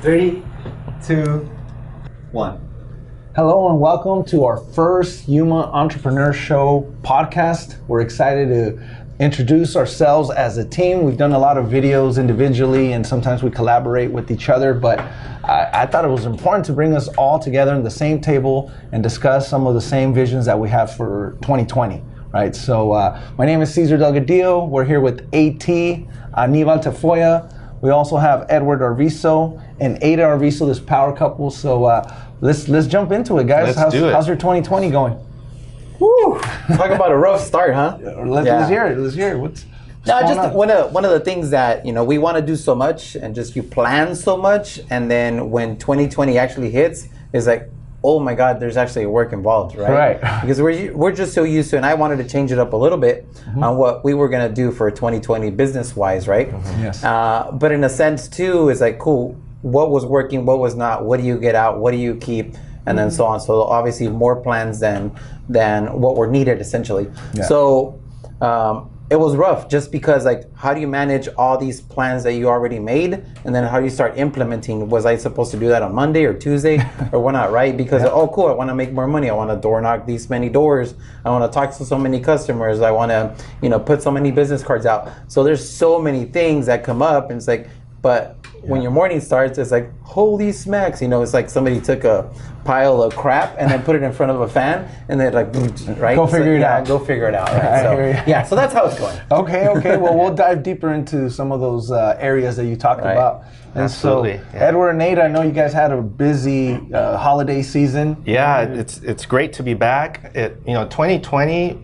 Three, two, one. Hello and welcome to our first Yuma Entrepreneur Show podcast. We're excited to introduce ourselves as a team. We've done a lot of videos individually and sometimes we collaborate with each other, but I, I thought it was important to bring us all together in the same table and discuss some of the same visions that we have for 2020. Right, so uh, my name is Cesar Delgadillo. We're here with AT, Aníbal Tafoya. We also have Edward Arviso and Ada Arviso, this power couple. So uh, let's let's jump into it, guys. Let's how's, do it. how's your 2020 going? Woo! Talk about a rough start, huh? Let's, Yeah. let's hear it. Let's hear it. What's, what's No, going just on? one of one of the things that you know we want to do so much, and just you plan so much, and then when 2020 actually hits, it's like, oh my God, there's actually work involved, right? Right. Because we're we're just so used to, and I wanted to change it up a little bit Mm-hmm. on what we were gonna do for 2020 business wise, right? Yes. Uh, but in a sense too, is like cool. What was working? What was not? What do you get out? What do you keep? And then so on. So obviously more plans than than what were needed essentially. Yeah. So um, it was rough just because like how do you manage all these plans that you already made? And then how do you start implementing? Was i supposed to do that on monday or tuesday? Or what not right? Because oh cool i want to make more money. I want to door knock these many doors. I want to talk to so many customers. I want to you know put so many business cards out. So there's so many things that come up and it's like but when your morning starts, it's like holy smacks! You know, it's like somebody took a pile of crap and then put it in front of a fan, and they're like right. Go So, figure it yeah, out. Go figure it out. Right? I so, hear you. yeah, so that's how it's going. Okay, okay. Well, we'll dive deeper into some of those uh, areas that you talked Right. about. And Absolutely, so, yeah. Edward and Nate, I know you guys had a busy uh, holiday season. Yeah, it's it's great to be back. It you know 2020,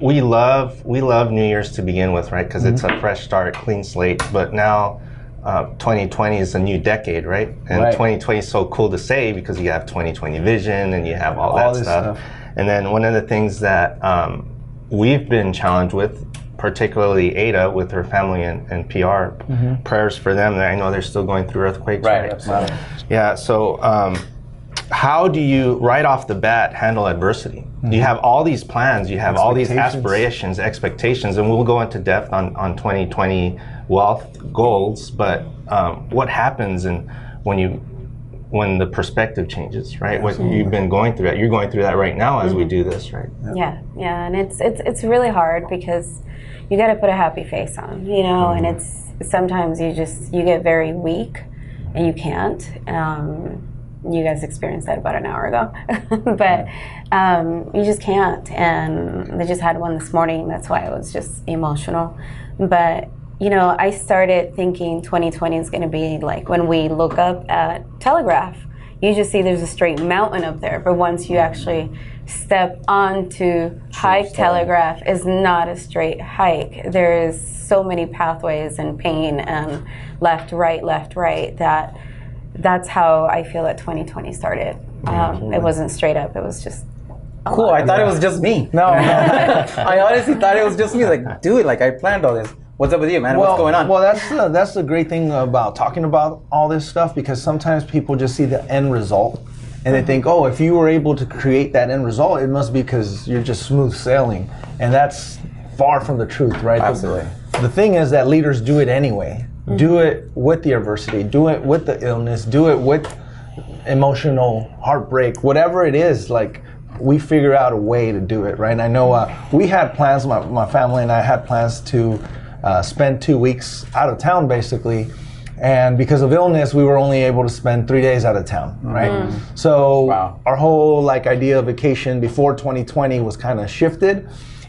we love we love New Year's to begin with, right? Because it's a fresh start, clean slate. But now. Uh, 2020 is a new decade, right? And Right. 2020 is so cool to say because you have 2020 vision and you have all, All that stuff. stuff. And then one of the things that um, we've been challenged with, particularly Ada with her family and, and PR, prayers for them. I know they're still going through earthquakes, right? absolutely. Yeah. So, um, how do you right off the bat handle adversity? You have all these plans, you have all these aspirations, expectations, and we'll go into depth on, on 2020 wealth goals. But um, what happens and when you when the perspective changes, right? What you've been going through that, you're going through that right now as we do this, right? Yeah, yeah, and it's it's it's really hard because you got to put a happy face on, you know, and it's sometimes you just you get very weak and you can't. Um, you guys experienced that about an hour ago, but um, you just can't. And they just had one this morning. That's why it was just emotional. But you know, I started thinking 2020 is going to be like when we look up at Telegraph you just see there's a straight mountain up there but once you actually step onto hike telegraph is not a straight hike there is so many pathways and pain and left right left right that that's how i feel that 2020 started um, it wasn't straight up it was just a Cool. lot. I thought it was just me. No, no. I honestly thought it was just me. Like, dude, like I planned all this. What's up with you, man? well, What's going on? Well, that's the, that's the great thing about talking about all this stuff because sometimes people just see the end result and they think, oh, if you were able to create that end result, it must be because you're just smooth sailing, and that's far from the truth, right? The- Absolutely. The, thing is that leaders do it anyway. Do it with the adversity. Do it with the illness. Do it with emotional heartbreak. Whatever it is, like we figure out a way to do it, right? And I know uh, we had plans. My, my family and I had plans to uh, spend two weeks out of town, basically. And because of illness, we were only able to spend three days out of town, right? So Wow. our whole like idea of vacation before 2020 was kind of shifted,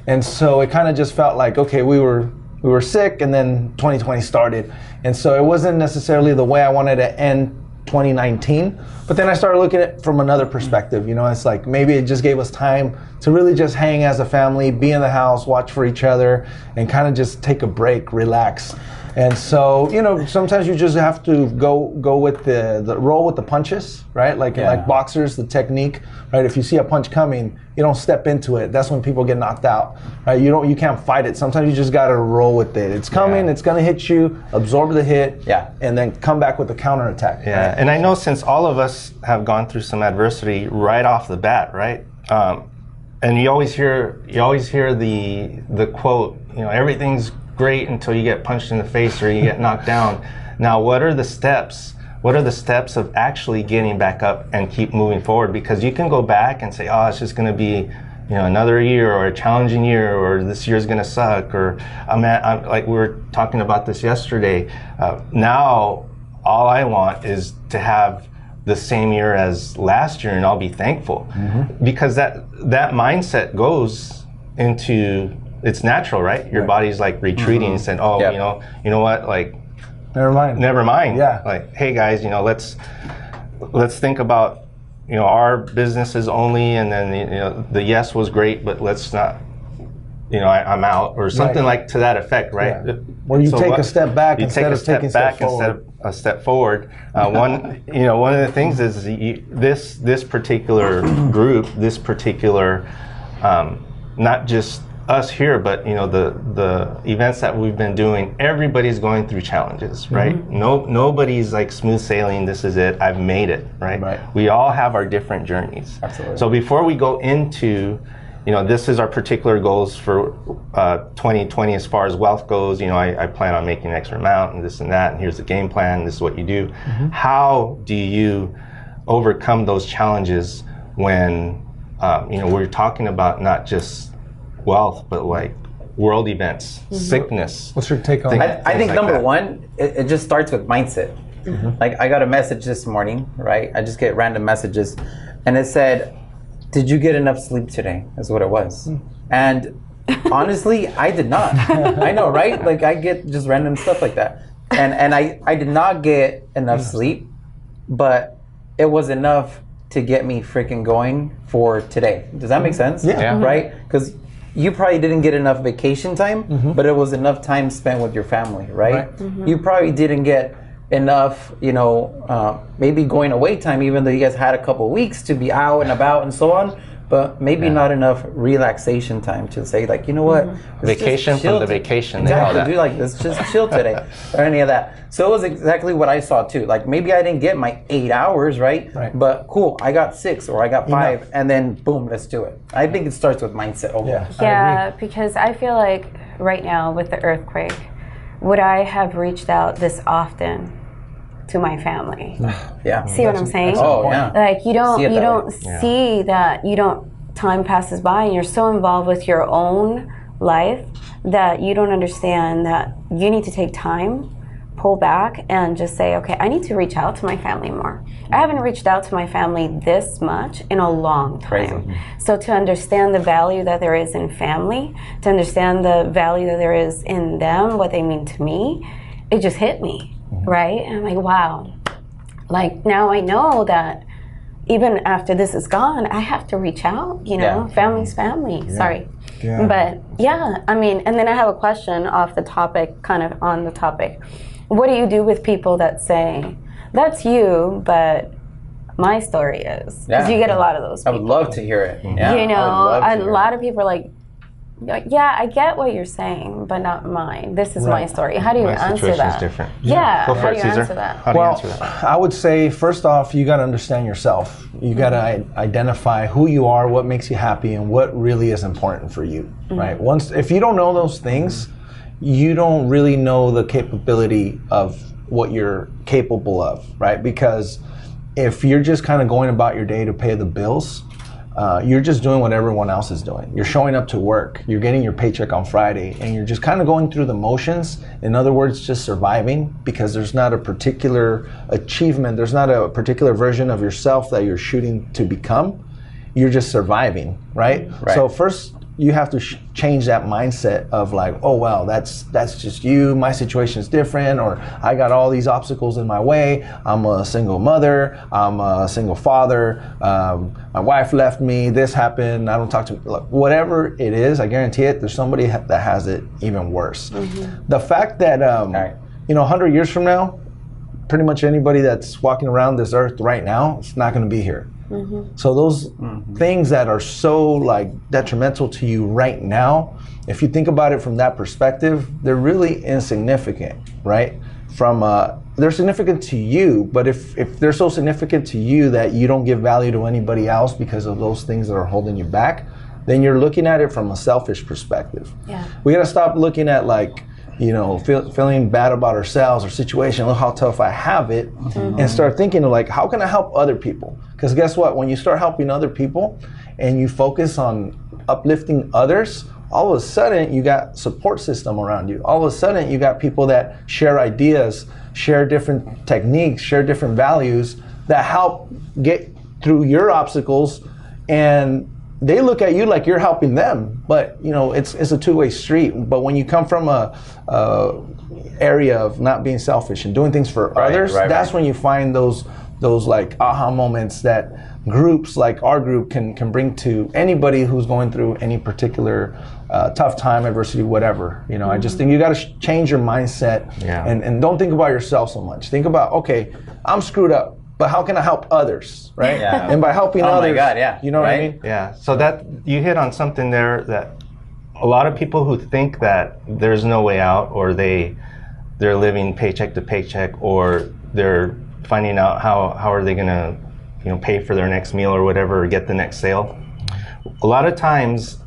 and so it kind of just felt like okay, we were we were sick, and then 2020 started, and so it wasn't necessarily the way I wanted to end 2019. But then I started looking at it from another perspective. You know, it's like maybe it just gave us time to really just hang as a family, be in the house, watch for each other, and kind of just take a break, relax. And so, you know, sometimes you just have to go go with the, the roll with the punches, right? Like Yeah. like boxers, the technique, right? If you see a punch coming, you don't step into it. That's when people get knocked out, right? You don't you can't fight it. Sometimes you just got to roll with it. It's coming, Yeah. it's gonna hit you, absorb the hit, Yeah. and then come back with a counterattack. Yeah, and I know since all of us have gone through some adversity right off the bat, right? Um, and you always hear you always hear the the quote, you know, everything's great until you get punched in the face or you get knocked down. Now, what are the steps what are the steps of actually getting back up and keep moving forward? Because you can go back and say, oh, it's just going to be, you know, another year or a challenging year, or this year's going to suck, or I'm, at, I'm like we were talking about this yesterday. Uh, now, all I want is to have the same year as last year, and I'll be thankful because that that mindset goes into it's natural, right? Your body's like retreating and saying, "Oh, Yep. you know, you know what? Like, Never mind. never mind. Yeah. Like, hey guys, you know, let's let's think about you know our businesses only, and then you know the yes was great, but let's not. You know, I, I'm out, or something Right. like to that effect, right? Yeah. Where you take a step back you instead take a of step taking a step back instead of a step forward. Uh, one, you know, one of the things is you, this this particular group, this particular, um, not just us here, but you know the the events that we've been doing. Everybody's going through challenges, right? No, nobody's like smooth sailing. This is it. I've made it, right? Right. We all have our different journeys. Absolutely. So before we go into you know, this is our particular goals for uh, 2020 as far as wealth goes. You know, I, I plan on making an extra amount and this and that, and here's the game plan. This is what you do. How do you overcome those challenges when, um, you know, we're talking about not just wealth, but like world events, mm-hmm. sickness. What's your take on Think- that? I, I think like number that. one, it, it just starts with mindset. Mm-hmm. Like I got a message this morning, right? I just get random messages, and it said, "Did you get enough sleep today?" Is what it was. Hmm. And honestly, I did not. I know, right? Like I get just random stuff like that, and and I I did not get enough mm-hmm. sleep, but it was enough to get me freaking going for today. Does that make sense? Yeah. Yeah. Right? Because you probably didn't get enough vacation time, but it was enough time spent with your family, right? Right. You probably didn't get enough, you know, uh, maybe going away time, even though you guys had a couple weeks to be out and about and so on. But maybe not enough relaxation time to say, like, you know what? Mm-hmm. let's just Vacation from the vacation, they Exactly. that. Do like let's just chill today, or any of that. So it was exactly what I saw too. Like maybe I didn't get my eight hours, right? Right. But cool, I got six or I got five, and then boom, let's do it. I think it starts with mindset overall. Yeah. I. Yeah, because I feel like right now with the earthquake, would I have reached out this often to my family? Yeah. See what I'm saying? Oh yeah. Like you don't See you that don't way. Yeah. see that you don't time passes by and you're so involved with your own life that you don't understand that you need to take time pull back and just say okay i need to reach out to my family more i haven't reached out to my family this much in a long time Crazy. so to understand the value that there is in family to understand the value that there is in them what they mean to me it just hit me right and i'm like wow like now I know that even after this is gone, I have to reach out. You know, Yeah. family's family. Sorry, Yeah. but yeah, I mean, and then I have a question off the topic, kind of on the topic. What do you do with people that say, "That's you," but my story is? Because Yeah. you get a lot of those. People. I would love to hear it. Yeah, you know, would love to a hear it. lot of people are like. Like, Yeah, I get what you're saying, but not mine. This is my story. How do you My answer situation that? is different. Yeah, Go how for do you Cesar. answer that? How do you answer that? I would say first off, you got to understand yourself. You got to mm-hmm. identify who you are, what makes you happy, and what really is important for you. Mm-hmm. Right. Once, if you don't know those things, you don't really know the capability of what you're capable of. Right. Because if you're just kind of going about your day to pay the bills, uh, you're just doing what everyone else is doing. You're showing up to work, you're getting your paycheck on Friday, and you're just kind of going through the motions. In other words, just surviving because there's not a particular achievement, there's not a particular version of yourself that you're shooting to become. You're just surviving, right? Right. So, first, you have to sh- change that mindset of like, oh well, that's that's just you. My situation is different, or I got all these obstacles in my way. I'm a single mother. I'm a single father. Um, my wife left me. This happened. I don't talk to look, whatever it is. I guarantee it. There's somebody ha- that has it even worse. The fact that um, Right. you know, 100 years from now, pretty much anybody that's walking around this earth right now is not going to be here. So those things that are so like detrimental to you right now, if you think about it from that perspective, they're really insignificant, right? From uh, they're significant to you, but if if they're so significant to you that you don't give value to anybody else because of those things that are holding you back, then you're looking at it from a selfish perspective. Yeah. We got to stop looking at like you know, feel, feeling bad about ourselves or situation. Look how tough I have it, mm-hmm. and start thinking of like, how can I help other people? Because guess what? When you start helping other people, and you focus on uplifting others, all of a sudden you got support system around you. All of a sudden you got people that share ideas, share different techniques, share different values that help get through your obstacles and they look at you like you're helping them but you know it's, it's a two-way street but when you come from a, a area of not being selfish and doing things for Right, others right, that's right. when you find those those like aha moments that groups like our group can can bring to anybody who's going through any particular uh, tough time adversity whatever you know i just think you got to sh- change your mindset Yeah. and and don't think about yourself so much think about okay i'm screwed up but how can i help others right Yeah. and by helping Oh my others God, yeah, you know what i mean Yeah. So that you hit on something there that a lot of people who think that there's no way out or they they're living paycheck to paycheck or they're finding out how how are they going to you know pay for their next meal or whatever or get the next sale. A lot of times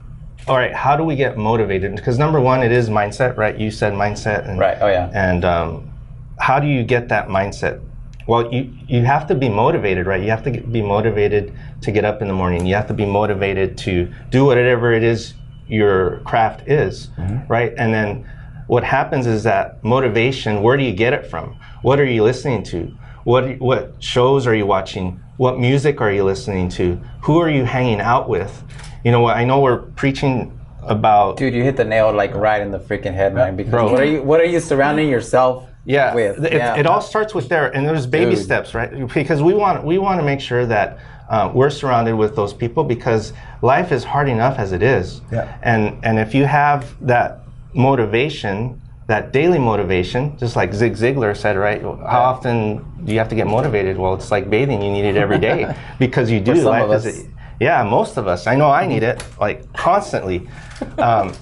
all right, how do we get motivated? Because number one, it is mindset, right? You said mindset, and Right. Oh, yeah. And um, how do you get that mindset? Well, you you have to be motivated, right? You have to get, be motivated to get up in the morning. You have to be motivated to do whatever it is your craft is, mm-hmm. right? And then what happens is that motivation. Where do you get it from? What are you listening to? What what shows are you watching? What music are you listening to? Who are you hanging out with? You know what? I know we're preaching about Dude, you hit the nail like right in the freaking head, man. Because Bro. what are you what are you surrounding yourself yeah, with? It, yeah. it all starts with there, and there's baby Dude. steps, right? Because we want we want to make sure that uh, we're surrounded with those people because life is hard enough as it is. Yeah. And and if you have that motivation, that daily motivation, just like Zig Ziglar said, right? How often do you have to get motivated? Well, it's like bathing; you need it every day because you do. some life of is us. yeah, most of us. I know I need it like constantly. Um,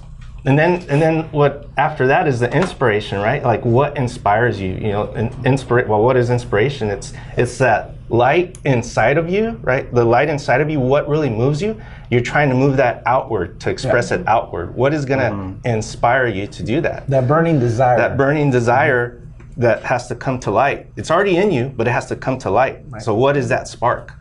and then and then what after that is the inspiration, right? Like what inspires you? You know, in, inspira- Well, what is inspiration? It's it's that light inside of you, right? The light inside of you. What really moves you? You're trying to move that outward to express it outward. What is gonna Mm-hmm. inspire you to do that? that burning desire that burning desire that has to come to light. It's already in you, but it has to come to light. So what is that spark?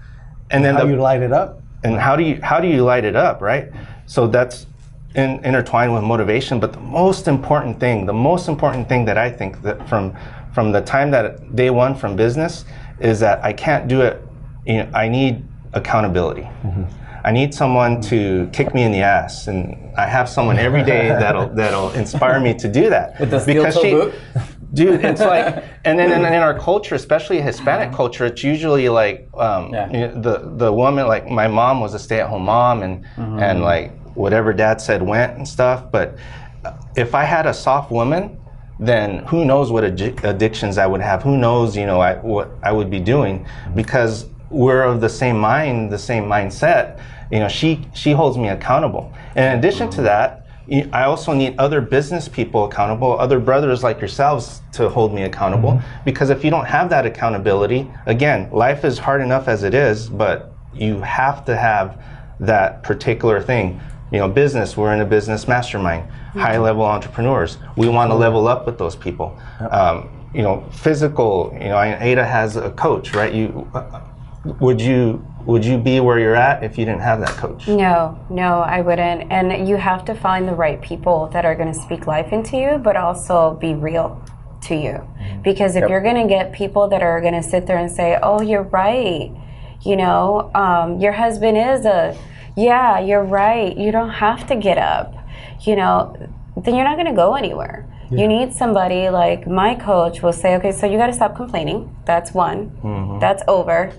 And then how the, you light it up and how do you how do you light it up right so that's in, intertwined with motivation but the most important thing the most important thing that i think that from from the time that day one from business is that i can't do it you know, i need accountability. Mm-hmm. I need someone to kick me in the ass and i have someone every day that'll that'll inspire me to do that. With the steel toe boot? dude it's like and then in, in our culture especially hispanic mm-hmm. culture it's usually like um, Yeah. you know, the the woman like my mom was a stay-at-home mom and mm-hmm. and like whatever dad said went and stuff but if i had a soft woman then who knows what addi- addictions i would have. Who knows you know I, what i would be doing. Because we're of the same mind the same mindset. You know she she holds me accountable. And in addition to that I also need other business people accountable, other brothers like yourselves to hold me accountable. Mm-hmm. Because if you don't have that accountability, again, life is hard enough as it is, but you have to have that particular thing. You know, business, we're in a business mastermind, high level entrepreneurs. We want to level up with those people. Um, you know, physical, you know, Ada has a coach, right? You, would you would you be where you're at if you didn't have that coach? No, no, I wouldn't. And you have to find the right people that are going to speak life into you, but also be real to you. Because if Yep. you're going to get people that are going to sit there and say, "Oh, you're right," you know, um, your husband is a, yeah, you're right. You don't have to get up, you know, then you're not going to go anywhere. You need somebody like my coach will say, okay, so you got to stop complaining. That's one. That's over.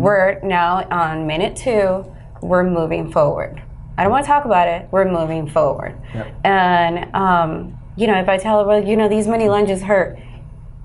We're now on minute two. We're moving forward. I don't want to talk about it. We're moving forward. And, um, you know, if I tell her, well, you know, these many lunges hurt,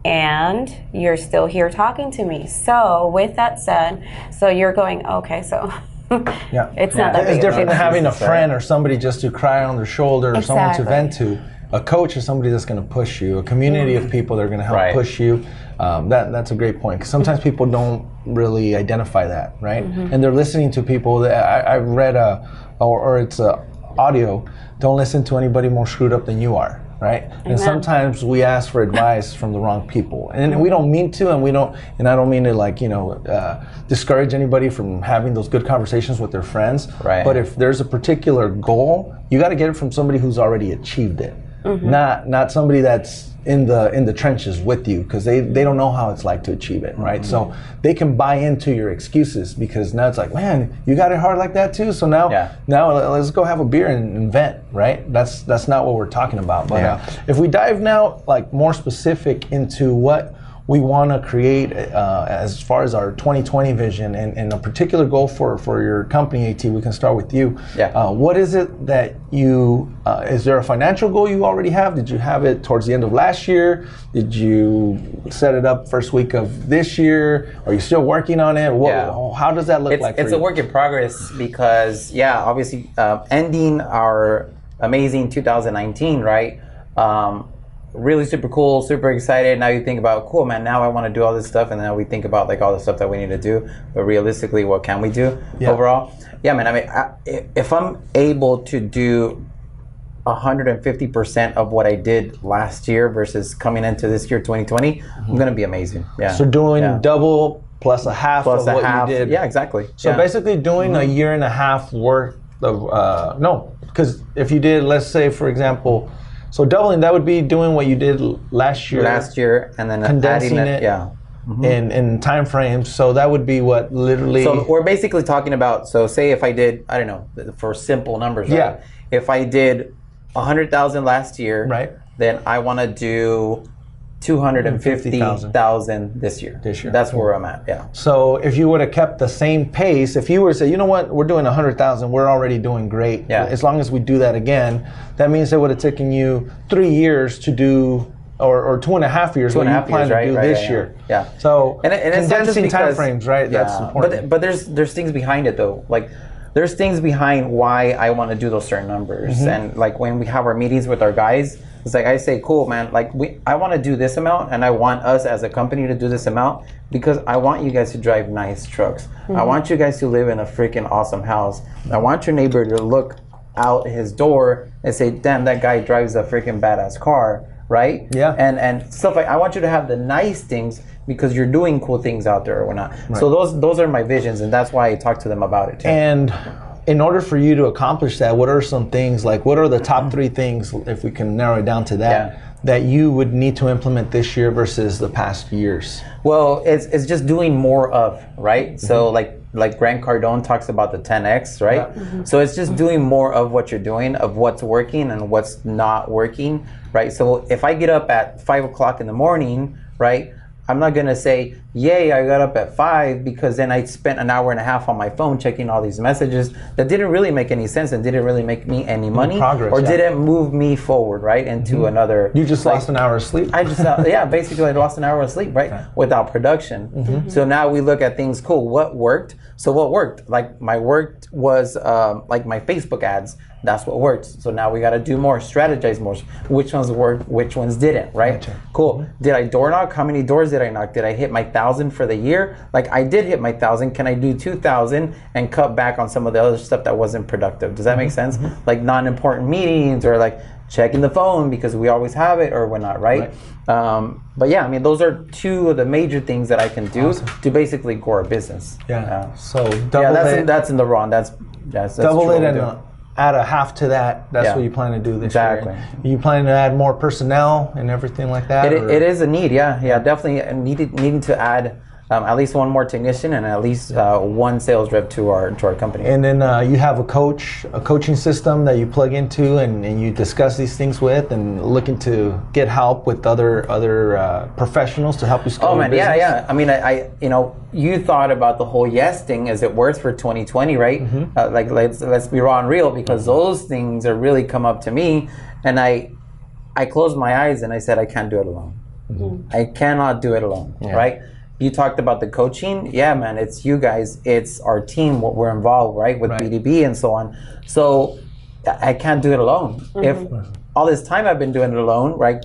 and you're still here talking to me. So, with that said, so you're going, okay, so Yeah. it's not that It's different than having a friend or somebody just to cry on their shoulder or someone to vent to. A coach is somebody that's going to push you. A community of mm-hmm. people that are going to help Right. push you. Um, that that's a great point because sometimes mm-hmm. people don't really identify that, right? Mm-hmm. And they're listening to people that I, I've read a, or, or it's a audio. Don't listen to anybody more screwed up than you are. Right? And sometimes we ask for advice from the wrong people, and we don't mean to, and we don't, and I don't mean to like you know uh, discourage anybody from having those good conversations with their friends. Right. But if there's a particular goal, you got to get it from somebody who's already achieved it, not not somebody that's in the in the trenches with you because they they don't know how it's like to achieve it, right? So they can buy into your excuses because now it's like, man, you got it hard like that too. So now Yeah. now let- let's go have a beer and vent right? That's that's not what we're talking about. But Yeah. uh, if we dive now, like more specific into what we want to create uh, as far as our 2020 vision and, and a particular goal for, for your company, AT, we can start with you. Yeah. Uh, what is it that you, uh, is there a financial goal you already have? Did you have it towards the end of last year? Did you set it up first week of this year? Are you still working on it? What, Yeah. How does that look it's, like for it's you? a work in progress because yeah obviously uh, ending our amazing 2019 right um, really super cool super excited now you think about cool man now i want to do all this stuff and then we think about like all the stuff that we need to do but realistically what can we do Yeah. overall yeah man i mean I, if i'm able to do 150% of what i did last year versus coming into this year 2020 i'm gonna be amazing yeah Mm-hmm. so doing yeah. double plus a half plus of a what half you did. yeah exactly So Yeah. Mm-hmm. basically, doing a year and a half worth of uh, no, because if you did, let's say for example, so doubling that would be doing what you did last year, last year and then condensing adding it, yeah mm-hmm. in in time frames. So that would be what literally. So we're basically talking about. So say if I did, I don't know, for simple numbers, right? Yeah. If I did a hundred thousand last year, Right. Then I want to do two hundred and fifty thousand this year. This year. That's where I'm at. Yeah. so if you would have kept the same pace, if you were to say, you know what, we're doing a hundred thousand, we're already doing great. Yeah. As long as we do that again, that means it would have taken you three years to do. Or, or two and a half years. Two what half you plan years, right? to do right, this yeah, year. Yeah. So and, and it's not just condensing time frames, right? That's important. But but there's there's things behind it though. Like there's things behind why I want to do those certain numbers. Mm-hmm. And like when we have our meetings with our guys, it's like I say, cool, man. Like we, I want to do this amount, and I want us as a company to do this amount because I want you guys to drive nice trucks. I mm-hmm. want you guys to live in a freaking awesome house. I want your neighbor to look out his door and say, damn, that guy drives a freaking badass car. Right? Yeah. And and stuff like I want you to have the nice things because you're doing cool things out there or whatnot. So those those are my visions, and that's why I talk to them about it too. And in order for you to accomplish that, what are some things like what are the top mm-hmm. three things, if we can narrow it down to that, Yeah. that you would need to implement this year versus the past years? Well, it's it's just doing more of right. Mm-hmm. So like like Grant Cardone talks about the 10x, right? Mm-hmm. So it's just doing more of what you're doing, of what's working and what's not working, right? So if I get up at five o'clock in the morning, right? I'm not gonna say, "Yay, I got up at five because then I spent an hour and a half on my phone checking all these messages that didn't really make any sense and didn't really make me any money progress, or yeah. didn't move me forward, right, into another. You just like- lost an hour of sleep. I just uh, yeah, basically I lost an hour of sleep, right? Without production. Mm-hmm. So now we look at things. Cool, what worked? So what worked? Like my worked was um, like my Facebook ads. That's what worked. So now we got to do more, strategize more. Which ones worked? Which ones didn't? Right? Cool. Mm-hmm. Did I door knock? How many doors did I knock? Did I hit my thousand for the year? Like I did hit my thousand. Can I do two thousand and cut back on some of the other stuff that wasn't productive? Does that make sense? Like non-important meetings or like checking the phone because we always have it or whatnot, right? Um, but yeah, I mean, those are two of the major things that I can do to basically grow a business. yeah. So double yeah, that's it, in, that's in the wrong. That's that's, that's double it and uh, add a half to that. That's Yeah. what you plan to do this Exactly. year. You plan to add more personnel and everything like that. It, it is a need, yeah, yeah, definitely needed needing to add um, at least one more technician and at least uh, one sales rep to our to our company. And then uh, you have a coach, a coaching system that you plug into, and, and you discuss these things with, and looking to get help with other other uh, professionals to help you scale Oh man, yeah, yeah. I mean, I, I, you know, you thought about the whole yes thing. Is it worth for 2020, right? Mm-hmm. Uh, like, let's let's be raw and real because those things are really come up to me, and I, I closed my eyes and I said I can't do it alone. Mm-hmm. I cannot do it alone, right? You talked about the coaching. Yeah, man, it's you guys. It's our team. What we're involved, right, with Right. BDB and so on. So I I can't do it alone. Mm-hmm. If all this time I've been doing it alone, right?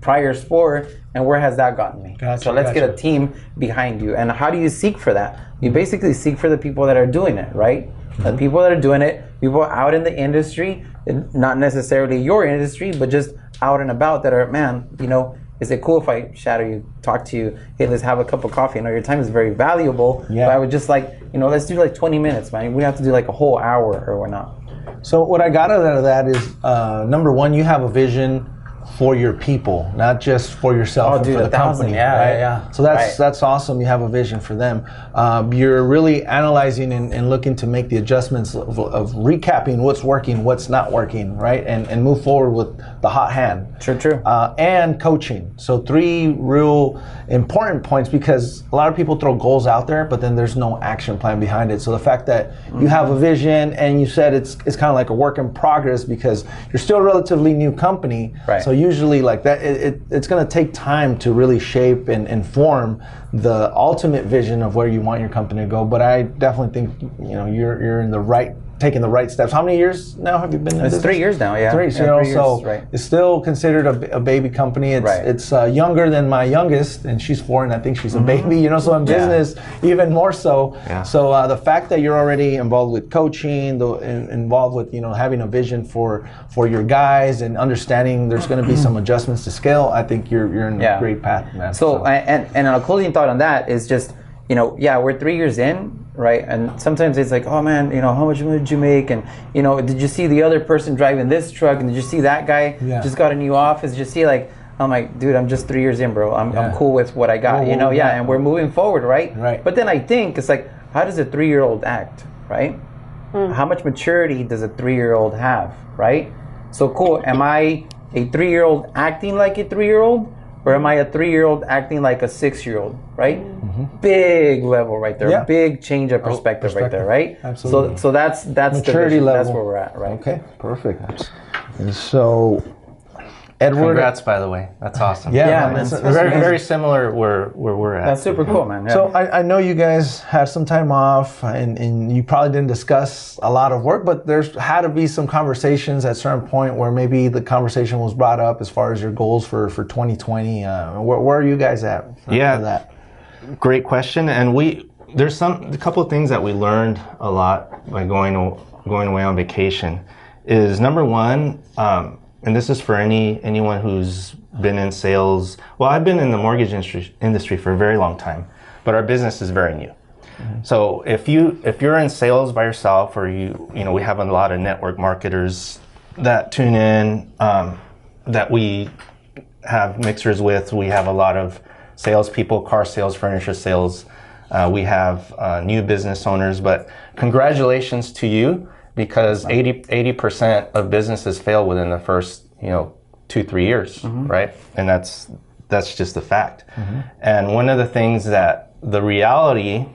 Prior sport, and where has that gotten me? Gotcha, so let's get a team behind you. And how do you seek for that? You basically seek for the people that are doing it, right? The mm-hmm. people that are doing it, people out in the industry, not necessarily your industry, but just out and about that are, man, you know, is it cool if I shadow you, talk to you? Hey, let's have a cup of coffee. I know your time is very valuable. Yeah. But I would just like, you know, let's do like 20 minutes, man. We have to do like a whole hour or whatnot. So what I got out of that is uh, number one, you have a vision for your people, not just for yourself Oh, and dude, for the company. Yeah, right? yeah, yeah. So that's Right. that's awesome. You have a vision for them. Um, you're really analyzing and, and looking to make the adjustments of, of recapping what's working, what's not working, right, and and move forward with the hot hand. True, true. Uh, and coaching. So three real important points because a lot of people throw goals out there, but then there's no action plan behind it. So the fact that you have a vision and you said it's it's kind of like a work in progress because you're still a relatively new company. Right. So usually like that, it, it, it's going to take time to really shape and, and form the ultimate vision of where you want your company to go. But I definitely think you know you're you're in the right taking the right steps. How many years now have you been in It's business? three years now, yeah. Three, so, Yeah, you know, three so right. it's still considered a baby company. It's Right. it's uh, younger than my youngest, and she's four, and I think she's a baby. You know, so in Mm-hmm. Yeah. business, even more so. Yeah. So uh, the fact that you're already involved with coaching, the, in, involved with you know having a vision for for your guys, and understanding there's going to be some adjustments to scale, I think you're you're in Yeah. a great path, man. So, I- and and a closing thought on that is just, you know, yeah, we're three years in, right? And sometimes it's like, oh man, you know, how much money did you make? And you know, did you see the other person driving this truck? And did you see that guy Yeah. just got a new office? Did you see like? I'm like, dude, I'm just three years in, bro. I'm, Yeah. I'm cool with what I got, Well, you know, well, yeah, yeah. and we're moving forward, right? Right. But then I think it's like, how does a three year old act, right? Hmm. How much maturity does a three year old have, right? So cool. Am I a three year old acting like a three year old? Or am I a three year old acting like a six year old, right? Mm-hmm. Big level right there. Yeah. Big change of oh, perspective, right there, right? Absolutely. So so that's that's Maturity the vision. level. That's where we're at, right? okay, perfect. And so, Edward, Congrats, by the way. That's awesome. Yeah, Yeah, man, man, it's- it's it's Very, amazing. very similar where where we're at. That's super cool, man. Yeah. So I, I know you guys had some time off, and, and you probably didn't discuss a lot of work, but there's had to be some conversations at a certain point where maybe the conversation was brought up as far as your goals for for 2020. Uh, where, where are you guys at? For, Yeah. for that. Great question. And we there's some a couple of things that we learned a lot by going going away on vacation. Is number one, um, and this is for any anyone who's been in sales. Well, I've been in the mortgage industry industry for a very long time, but our business is very new. So if you if you're in sales by yourself, or you you know we have a lot of network marketers that tune in, um, that we have mixers with. We have a lot of salespeople, car sales, furniture sales. Uh, we have uh, new business owners, but congratulations to you because 80 percent of businesses fail within the first you know two three years, right? And that's that's just a fact. And one of the things that the reality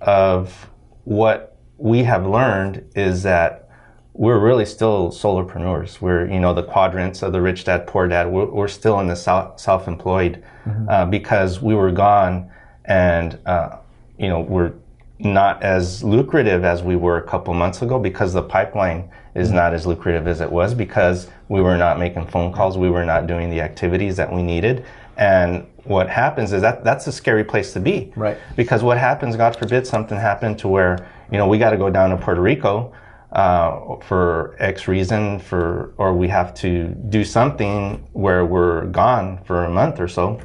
of what we have learned is that we're really still solopreneurs. We're, you know, the quadrants of the rich dad, poor dad. We're, we're still in the self, self-employed uh, because we were gone and, uh, you know, we're not as lucrative as we were a couple months ago because the pipeline is not as lucrative as it was because we were not making phone calls. We were not doing the activities that we needed. And what happens is that that's a scary place to be. Right. Because what happens, God forbid, something happened to where, you know, we got to go down to Puerto Rico uh, for X reason, for or we have to do something where we're gone for a month or so.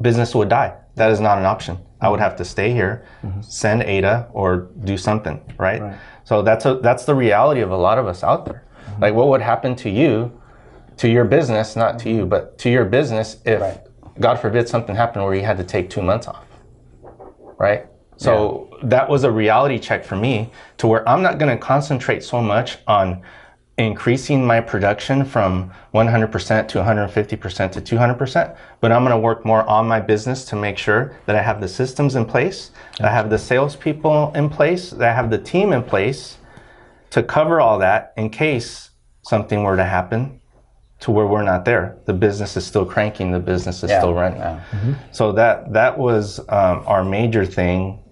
Business would die. That is not an option. I would have to stay here, mm-hmm. send Ada, or do something, right? So that's a that's the reality of a lot of us out there. Mm-hmm. Like, what would happen to you, to your business, not to you, but to your business if, Right. God forbid, something happened where you had to take two months off, right? So that was a reality check for me to where I'm not going to concentrate so much on increasing my production from 100% to 150% to 200%, but I'm going to work more on my business to make sure that I have the systems in place, that I have the salespeople in place, that I have the team in place to cover all that in case something were to happen to where we're not there. The business is still cranking, the business is Yeah, still running. yeah. So that that was um, our major thing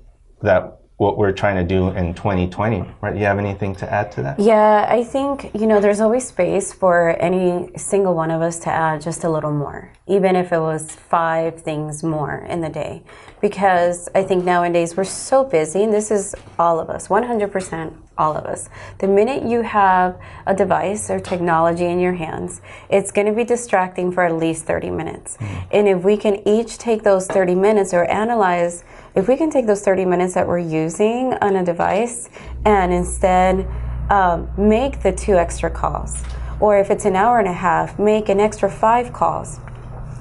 that what we're trying to do in 2020. Right? Do you have anything to add to that? Yeah, I think, you know, there's always space for any single one of us to add just a little more, even if it was five things more in the day. Because I think nowadays we're so busy, and this is all of us, 100% all of us. The minute you have a device or technology in your hands, it's going to be distracting for at least 30 minutes. Mm-hmm. And if we can each take those 30 minutes or analyze, if we can take those 30 minutes that we're using on a device and instead um, make the two extra calls. Or if it's an hour and a half, make an extra five calls.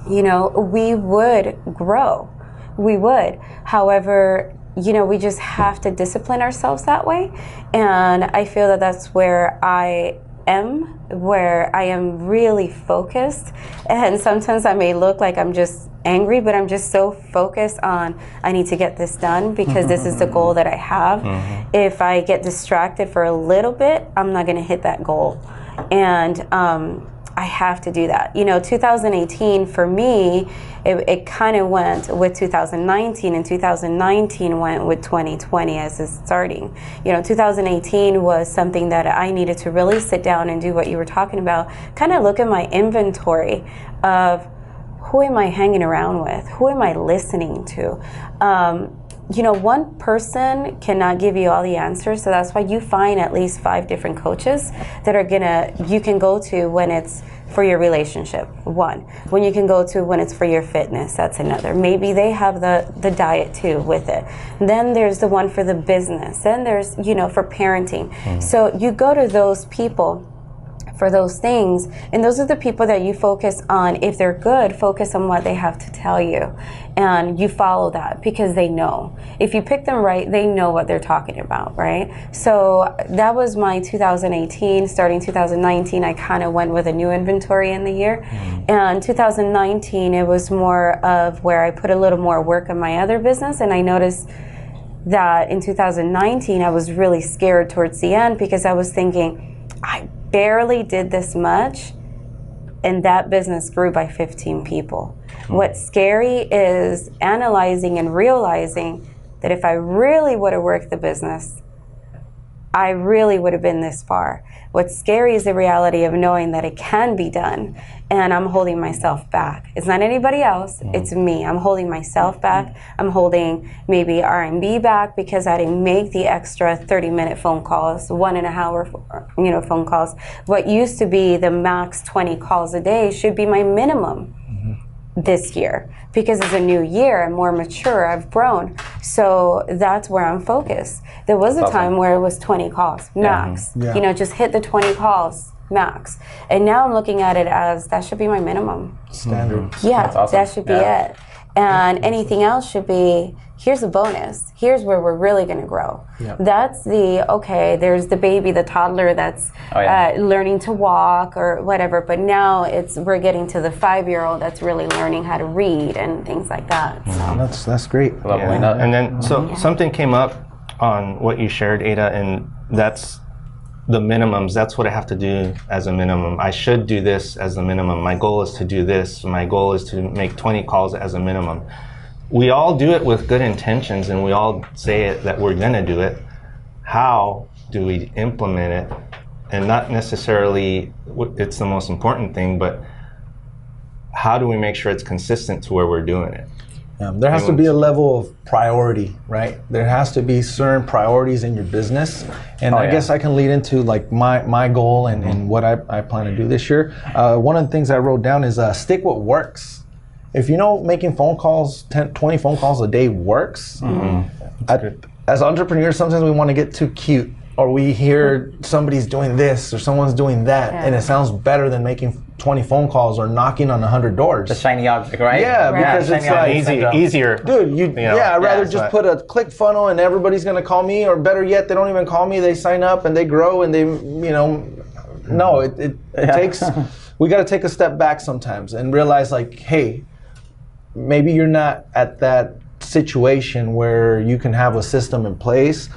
You know, we would grow. We would. However, you know, we just have to discipline ourselves that way. And I feel that that's where I am, where I am really focused. And sometimes I may look like I'm just angry, but I'm just so focused on I need to get this done because this is the goal that I have. If I get distracted for a little bit, I'm not going to hit that goal. And um, I have to do that. You know, 2018 for me, it, it kind of went with 2019, and 2019 went with 2020 as it's starting. You know, 2018 was something that I needed to really sit down and do what you were talking about, kind of look at my inventory of who am I hanging around with? Who am I listening to? Um, you know, one person cannot give you all the answers, so that's why you find at least five different coaches that are gonna you can go to when it's for your relationship. One, when you can go to when it's for your fitness, that's another. Maybe they have the the diet too with it. Then there's the one for the business. Then there's you know for parenting. Mm-hmm. So you go to those people for those things. And those are the people that you focus on. If they're good, focus on what they have to tell you. And you follow that because they know. If you pick them right, they know what they're talking about, right? So that was my 2018. Starting 2019, I kind of went with a new inventory in the year. Mm-hmm. And 2019, it was more of where I put a little more work on my other business. And I noticed that in 2019 I was really scared towards the end because I was thinking I barely did this much and that business grew by 15 people. Hmm. What's scary is analyzing and realizing that if I really would have worked the business, I really would have been this far. What's scary is the reality of knowing that it can be done, and I'm holding myself back. It's not anybody else; mm-hmm. it's me. I'm holding myself back. I'm holding maybe R&B back because I didn't make the extra 30-minute phone calls, one and a hour, you know, phone calls. What used to be the max 20 calls a day should be my minimum this year because it's a new year. I'm more mature. I've grown. So that's where I'm focused. There was a time where it was 20 calls max. Yeah. You know, just hit the 20 calls max. And now I'm looking at it as that should be my minimum. Standard. Mm-hmm. Yeah, awesome. that should be Yeah. it. And anything else should be here's a bonus. Here's where we're really going to grow. Yeah. That's the okay, there's the baby, the toddler that's Oh, yeah. uh, learning to walk or whatever. But now it's we're getting to the five year old that's really learning how to read and things like that. So. That's that's great. Leveling Yeah. up. And then, so something came up on what you shared, Ada, and that's the minimums. That's what I have to do as a minimum. I should do this as a minimum. My goal is to do this. My goal is to make 20 calls as a minimum. We all do it with good intentions and we all say it that we're going to do it. How do we implement it? And not necessarily it's the most important thing, but how do we make sure it's consistent to where we're doing it? Um, there has to be a level of priority, right? There has to be certain priorities in your business, and I yeah. guess I can lead into like my my goal and, and what I, I plan to do this year. Uh, one of the things I wrote down is uh, stick what works. If you know making phone calls, 10, 20 phone calls a day works, mm-hmm. I- as entrepreneurs, sometimes we want to get too cute, or we hear somebody's doing this or someone's doing that, and it sounds better than making 20 phone calls or knocking on 100 doors. the shiny object, right? Yeah, because shiny it's like- Easy, easier. Dude, you, know, yeah, I'd rather yeah, just but- put a click funnel and everybody's gonna call me, or better yet, they don't even call me. They sign up and they grow and they, you know, no, it, it, it takes. We got to take a step back sometimes and realize, like, hey, maybe you're not at that situation where you can have a system in place.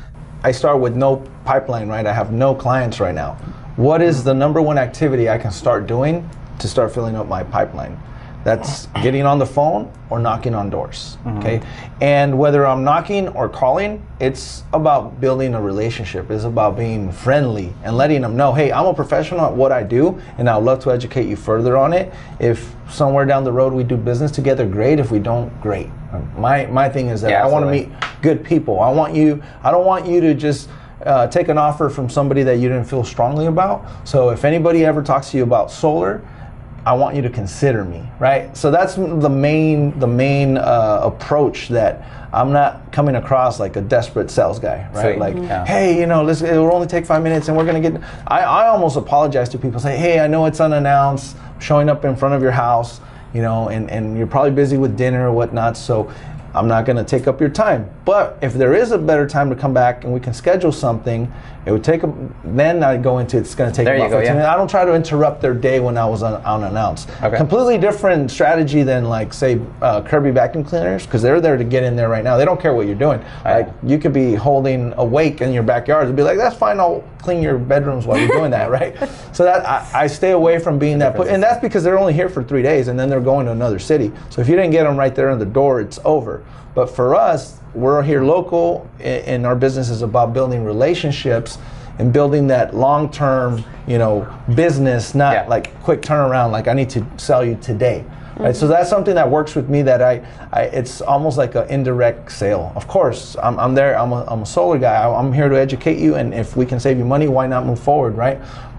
I start with no pipeline, right? I have no clients right now. What is the number one activity I can start doing to start filling up my pipeline? That's getting on the phone or knocking on doors. Okay. And whether I'm knocking or calling, it's about building a relationship. It's about being friendly and letting them know, hey, I'm a professional at what I do and I'd love to educate you further on it. If somewhere down the road we do business together, great. If we don't, great. My my thing is that Yeah, I want to meet good people. I want you. I don't want you to just uh, take an offer from somebody that you didn't feel strongly about. So if anybody ever talks to you about solar, I want you to consider me. Right. So that's the main the main uh, approach that I'm not coming across like a desperate sales guy. Right. Sweet. Like, Yeah. hey, you know, let's, it will only take five minutes, and we're gonna get. I, I almost apologize to people. Say, hey, I know it's unannounced, showing up in front of your house you know, and, and you're probably busy with dinner or whatnot, so I'm not going to take up your time. But if there is a better time to come back and we can schedule something, it would take a, then I go into it's going to take There you about go, 15 yeah. minutes. I don't try to interrupt their day when I was un, unannounced. Okay. Completely different strategy than like say uh, Kirby vacuum cleaners because they're there to get in there right now. They don't care what you're doing. Like you could be holding a wake in your backyard and be like, that's fine. I'll clean your bedrooms while you're doing that, right? So that I, I stay away from being that. Put, and that's because they're only here for three days and then they're going to another city. So if you didn't get them right there on the door, it's over. But for us, we're here local, and our business is about building relationships and building that long-term, you know, business, not Yeah. like quick turnaround. Like I need to sell you today. Right, so that's something that works with me. That I, I it's almost like an indirect sale. Of course, I'm, I'm there. I'm a, I'm a solar guy. I'm here to educate you, and if we can save you money, why not move forward, right?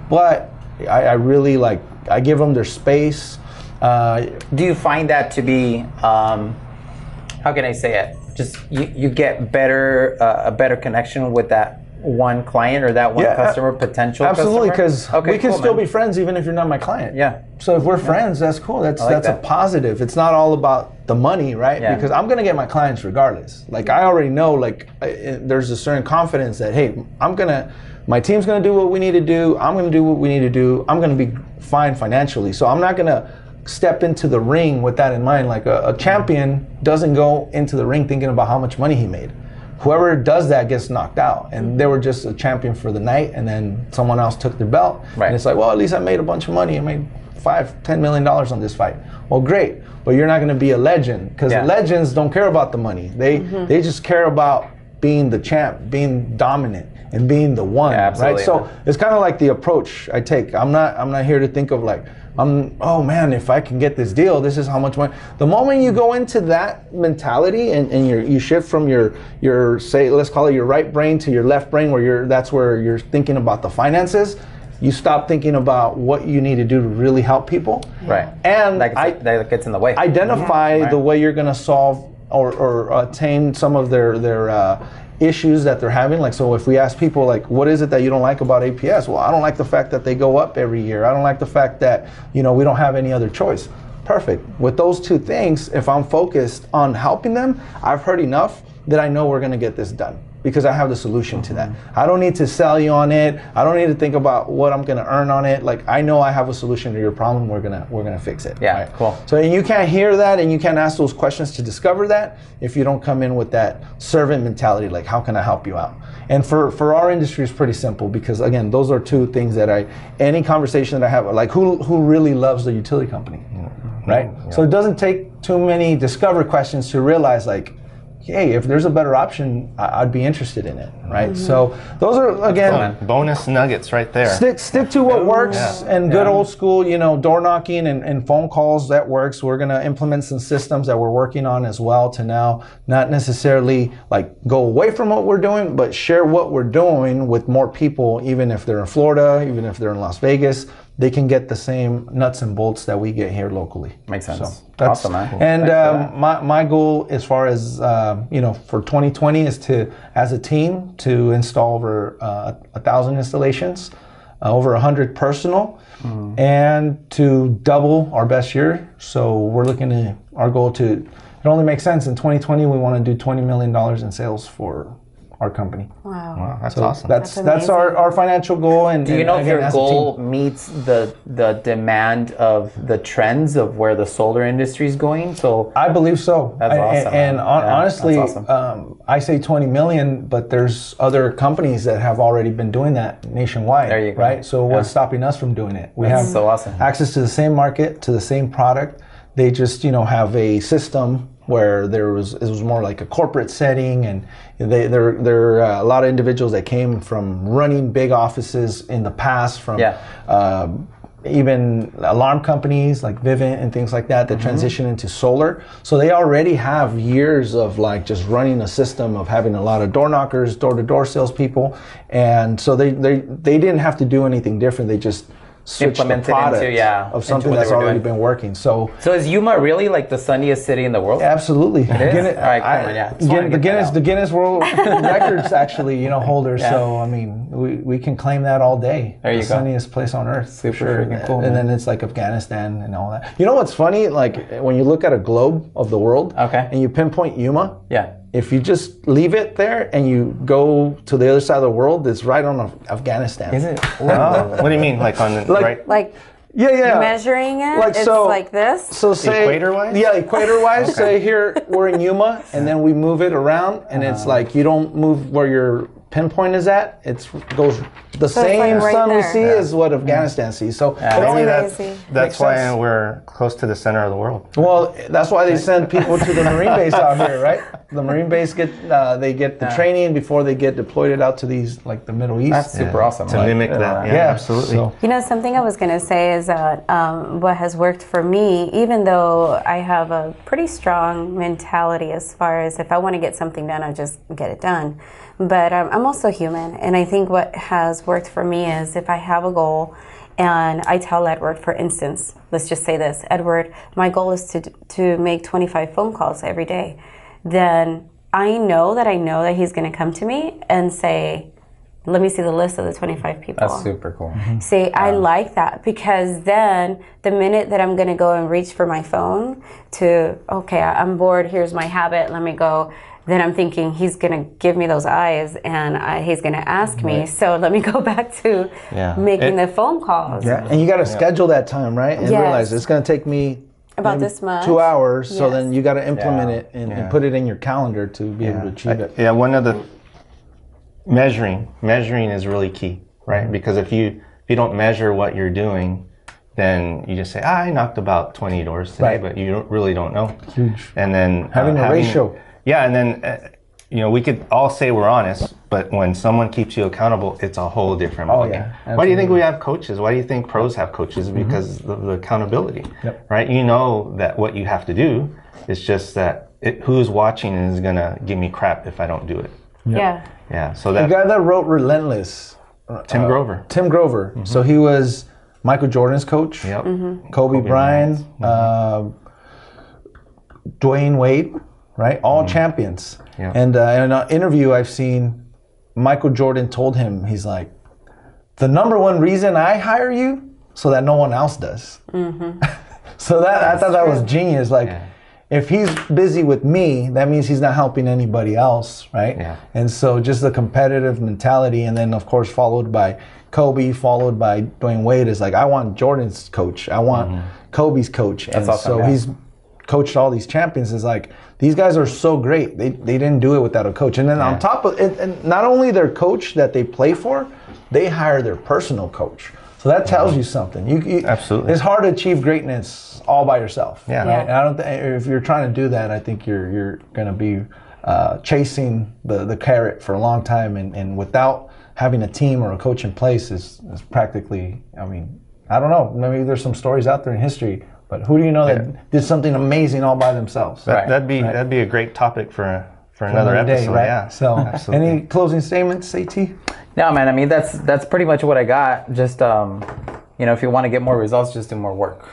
But I, I really like I give them their space. Uh, Do you find that to be, um, how can I say it? Just you, you get better uh, a better connection with that one client or that one Yeah, customer potential. Absolutely, because we can cool, still man. be friends even if you're not my client. Yeah. So if we're friends, that's cool. That's like that's a positive. It's not all about the money, right? Yeah. Because I'm gonna get my clients regardless. Like I already know, like I- there's a certain confidence that hey, I'm gonna, my team's gonna do what we need to do. I'm gonna do what we need to do. I'm gonna be fine financially. So I'm not gonna step into the ring with that in mind. Like a, a champion doesn't go into the ring thinking about how much money he made. Whoever does that gets knocked out. And they were just a champion for the night and then someone else took their belt. Right. and it's like well at least i made a bunch of money i made five ten million dollars on this fight. Well great. But you're not going to be a legend because Yeah. legends don't care about the money. They mm-hmm. they just care about being the champ being dominant and being the one Yeah, right so it's kind of like the approach i take. I'm not i'm not here to think of like I'm, oh man, if I can get this deal, this is how much money. The moment you go into that mentality and, and you you shift from your your say let's call it your right brain to your left brain where you're that's where you're thinking about the finances, you stop thinking about what you need to do to really help people. Right. And that, I, gets, that gets in the way. identify Right. the way you're going to solve or, or attain some of their their uh, issues that they're having. Like, so if we ask people like, what is it that you don't like about APS? Well, I don't like the fact that they go up every year. I don't like the fact that you know we don't have any other choice. Perfect. With those two things, if I'm focused on helping them, I've heard enough that I know we're going to get this done because I have the solution to that. I don't need to sell you on it. I don't need to think about what I'm going to earn on it. Like I know I have a solution to your problem. We're gonna we're gonna fix it. Yeah, cool. So and you can't hear that and you can't ask those questions to discover that if you don't come in with that servant mentality, like how can I help you out? And for, for our industry it's pretty simple because again, those are two things that I any conversation that I have like who who really loves the utility company? Right? So it doesn't take too many discover questions to realize like hey, if there's a better option, I- I'd be interested in it, right? Mm-hmm. So those are again, Bonus nuggets right there. Stick stick to what works and good old school, you know, door knocking and, and phone calls that works. We're gonna implement some systems that we're working on as well to now not necessarily like go away from what we're doing, but share what we're doing with more people, even if they're in Florida, even if they're in Las Vegas, they can get the same nuts and bolts that we get here locally. Makes sense. That's- awesome, man. And Thanks um, my, my goal as far as um, you know for 2020 is to as a team to install over uh, a thousand installations, uh, over a hundred personal, Mm-hmm. and to double our best year. So we're looking to our goal to. It only makes sense in 2020 we want to do 20 million dollars in sales for our company. Wow. Wow, that's So awesome. That's That's that's, our, our financial goal. And Do you and know if your as a team- goal meets the the demand of the trends of where the solar industry is going? So I believe so. That's And- awesome, And, man. hon- Yeah, honestly, awesome. um, I say 20 million, but there's other companies that have already been doing that nationwide. There you go. Right. So what's stopping us from doing it? We That's have so awesome. access to the same market, to the same product. they just you know have a system where there was it was more like a corporate setting, and they there there are a lot of individuals that came from running big offices in the past from. Yeah. um, even alarm companies like Vivint and things like that that transition into solar. So they already have years of like just running a system of having a lot of door knockers, door to door salespeople, and so they, they they didn't have to do anything different. They just Implemented the product into- yeah, of something that's already doing. been working. So So is Yuma really like the sunniest city in the world? Absolutely. is? Guinness, All right, I- on, yeah. Just the Guinness, the Guinness World Records actually, you know, holder. Yeah. So I mean, we, we can claim that all day. There you the go. sunniest place on earth. Super sure. freaking cool, And man. then it's like Afghanistan and all that. You know what's funny? Like when you look at a globe of the world, Okay. and you pinpoint Yuma. Yeah. If you just leave it there and you go to the other side of the world, it's right on Af- Afghanistan. Is it? Oh, what do you mean? Like on the Like- right? Like Yeah, yeah. measuring it, Like it's so- like this. So say Equator-wise? Yeah, equator wise. Say here we're in Yuma, and then we move it around, and it's Uh-huh. like you don't move where your pinpoint is at. it goes the So same like right sun we there. see is what Afghanistan sees. So it Maybe that's that's why sense. we're close to the center of the world. well, that's why they send people to the Marine base out here, right? The Marine base get uh, they get the training before they get deployed out to these like the Middle East. That's super awesome. To Like, mimic that, yeah, yeah, absolutely. so- You know, something I was going to say is that um, what has worked for me, even though I have a pretty strong mentality as far as if I want to get something done, I just get it done. But um, I'm also human. And I think what has worked for me is if I have a goal and I tell Edward, for instance, let's just say this Edward, my goal is to, to make 25 phone calls every day. Then I know that I know that he's going to come to me and say, let me see the list of the 25 people. That's super cool. See, I like that because then the minute that I'm going to go and reach for my phone to, okay, I'm bored, here's my habit, let me go. Then I'm thinking he's going to give me those eyes and I, he's going to ask me. So let me go back to Yeah. making It- the phone calls. Yeah, and you got to schedule that time, right? And Yes. realize it's going to take me About this much. two hours. So then you got to implement Yeah. it and, Yeah. and put it in your calendar to be able to achieve it. Yeah, one of the measuring measuring is really key, right? Mm-hmm. Because if you if you don't measure what you're doing, then you just say, ah, I knocked about 20 doors today, Right. but you don't, really don't know. Huge. And then uh, Having a ratio. Yeah, and then uh, you know we could all say we're honest, but when someone keeps you accountable, it's a whole different Oh, ballgame. yeah, Why do you think we have coaches? Why do you think pros have coaches? Because of the accountability, Mm-hmm. Yep. right? You know that what you have to do. It's just that it, who's watching is gonna give me crap if I don't do it. Yeah. Yeah, so The guy that wrote Relentless, Tim Grover. Tim Grover. So he was Michael Jordan's coach, Yep. Kobe, Bryant, uh, Dwyane Wade, right? All mm-hmm. champions. Yeah. And uh, in an interview I've seen, Michael Jordan told him, he's like, the number one reason I hire you so that no one else does. Mm-hmm. so that I thought that was genius. Like, Yeah. if he's busy with me, that means he's not helping anybody else, right? Yeah. And so just the competitive mentality, and then of course followed by Kobe, followed by Dwyane Wade is like, I want Jordan's coach, I want mm-hmm. Kobe's coach, and awesome, so yeah. he's coached all these champions. Is like these guys are so great. They they didn't do it without a coach, and then on top of it, and not only their coach that they play for, they hire their personal coach. So that tells you something. You, you Absolutely. It's hard to achieve greatness all by yourself. Yeah. Right? And I don't think if you're trying to do that, I think you're you're going to be uh, chasing the, the carrot for a long time, and, and without having a team or a coach in place is, is practically. I mean, I don't know. Maybe there's some stories out there in history, but who do you know that did something amazing all by themselves? That, Right, that'd be that'd be a great topic for for another, Another episode. day, right? Yeah. So, Absolutely. any closing statements, At? No, man. I mean, that's that's pretty much what I got. Just um, you know, if you want to get more results, just do more work.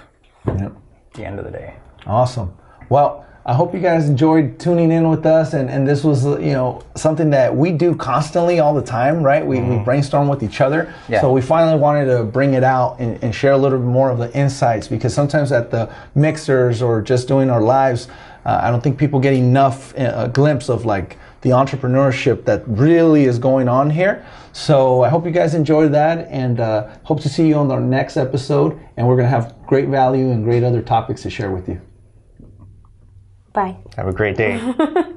Yep. At the end of the day. Awesome. Well, I hope you guys enjoyed tuning in with us, and, and this was you know something that we do constantly all the time, right? We, we brainstorm with each other. Yeah. So we finally wanted to bring it out and, and share a little bit more of the insights because sometimes at the mixers or just doing our lives, uh, I don't think people get enough uh, a glimpse of like the entrepreneurship that really is going on here. So I hope you guys enjoyed that, and uh, hope to see you on our next episode. And we're gonna have great value and great other topics to share with you. Bye. Have a great day.